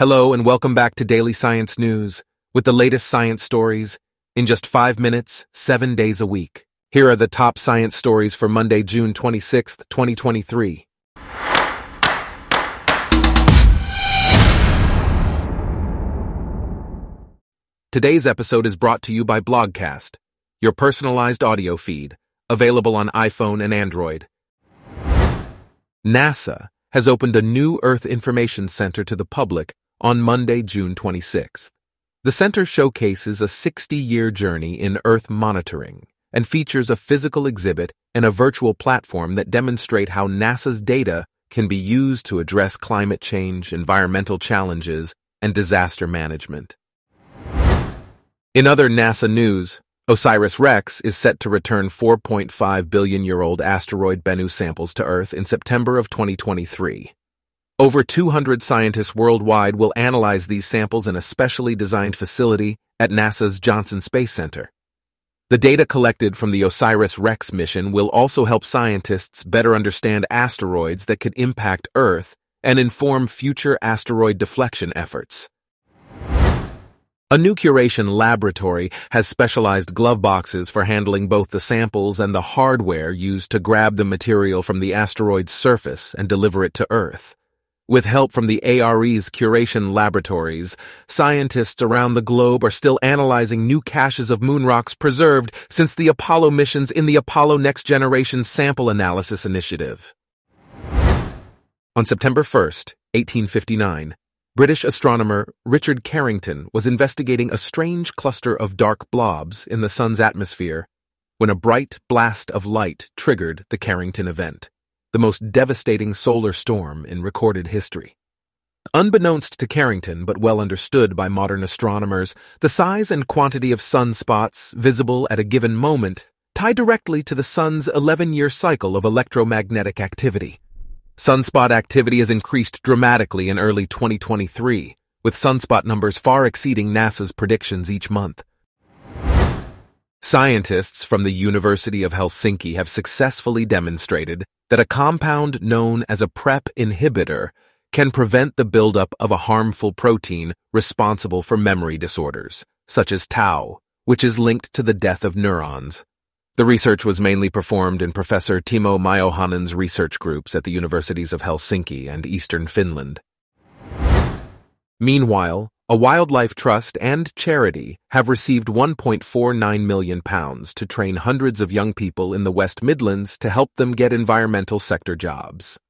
Hello and welcome back to Daily Science News with the latest science stories in just five minutes, seven days a week. Here are the top science stories for Monday, June 26th, 2023. Today's episode is brought to you by Blogcast, your personalized audio feed, available on iPhone and Android. NASA has opened a new Earth Information Center to the public on Monday, June 26th. The center showcases a 60-year journey in Earth monitoring and features a physical exhibit and a virtual platform that demonstrate how NASA's data can be used to address climate change, environmental challenges, and disaster management. In other NASA news, OSIRIS-REx is set to return 4.5 billion-year-old asteroid Bennu samples to Earth in September of 2023. Over 200 scientists worldwide will analyze these samples in a specially designed facility at NASA's Johnson Space Center. The data collected from the OSIRIS-REx mission will also help scientists better understand asteroids that could impact Earth and inform future asteroid deflection efforts. A new curation laboratory has specialized glove boxes for handling both the samples and the hardware used to grab the material from the asteroid's surface and deliver it to Earth. With help from the ARES curation laboratories, scientists around the globe are still analyzing new caches of moon rocks preserved since the Apollo missions in the Apollo Next Generation Sample Analysis Initiative. On September 1, 1859, British astronomer Richard Carrington was investigating a strange cluster of dark blobs in the Sun's atmosphere when a bright blast of light triggered the Carrington event, the most devastating solar storm in recorded history. Unbeknownst to Carrington, but well understood by modern astronomers, the size and quantity of sunspots visible at a given moment tie directly to the Sun's 11-year cycle of electromagnetic activity. Sunspot activity has increased dramatically in early 2023, with sunspot numbers far exceeding NASA's predictions each month. Scientists from the University of Helsinki have successfully demonstrated that a compound known as a PREP inhibitor can prevent the buildup of a harmful protein responsible for memory disorders, such as tau, which is linked to the death of neurons. The research was mainly performed in Professor Timo Myöhänen's research groups at the universities of Helsinki and Eastern Finland. Meanwhile, a wildlife trust and charity have received 1.49 million pounds to train hundreds of young people in the West Midlands to help them get environmental sector jobs.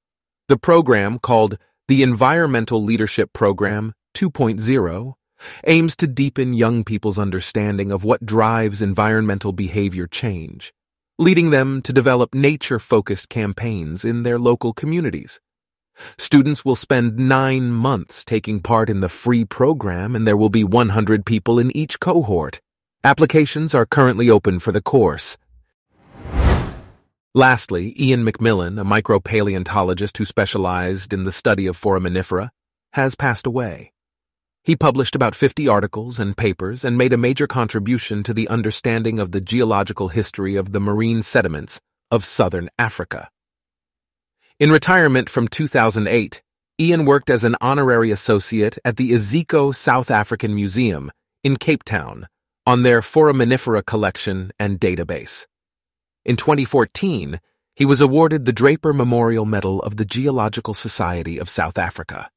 The program, called the Environmental Leadership Program 2.0, aims to deepen young people's understanding of what drives environmental behavior change, leading them to develop nature-focused campaigns in their local communities. Students will spend nine months taking part in the free program and there will be 100 people in each cohort. Applications are currently open for the course. Lastly, Ian McMillan, a micropaleontologist who specialized in the study of foraminifera, has passed away. He published about 50 articles and papers and made a major contribution to the understanding of the geological history of the marine sediments of southern Africa. In retirement from 2008, Ian worked as an honorary associate at the Iziko South African Museum in Cape Town on their foraminifera collection and database. In 2014, he was awarded the Draper Memorial Medal of the Geological Society of South Africa.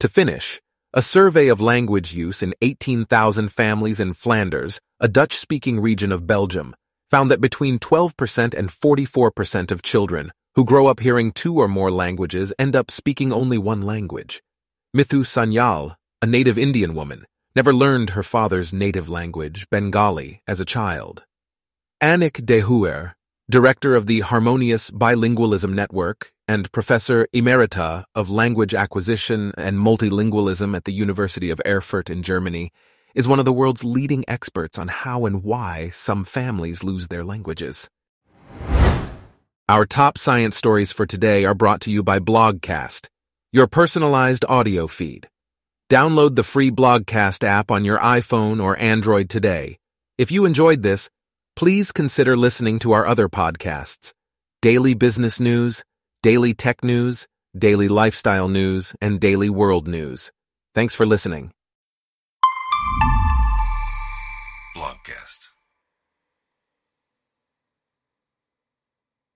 To finish, a survey of language use in 18,000 families in Flanders, a Dutch-speaking region of Belgium, found that between 12% and 44% of children who grow up hearing two or more languages end up speaking only one language. Mithu Sanyal, a native Indian woman, never learned her father's native language, Bengali, as a child. Annick De Houwer, director of the Harmonious Bilingualism Network and professor emerita of language acquisition and multilingualism at the University of Erfurt in Germany, is one of the world's leading experts on how and why some families lose their languages. Our top science stories for today are brought to you by Blogcast, your personalized audio feed. Download the free Blogcast app on your iPhone or Android today. If you enjoyed this, please consider listening to our other podcasts Daily Business News, Daily Tech News, daily lifestyle news, and daily world news. Thanks for listening. Blogcast.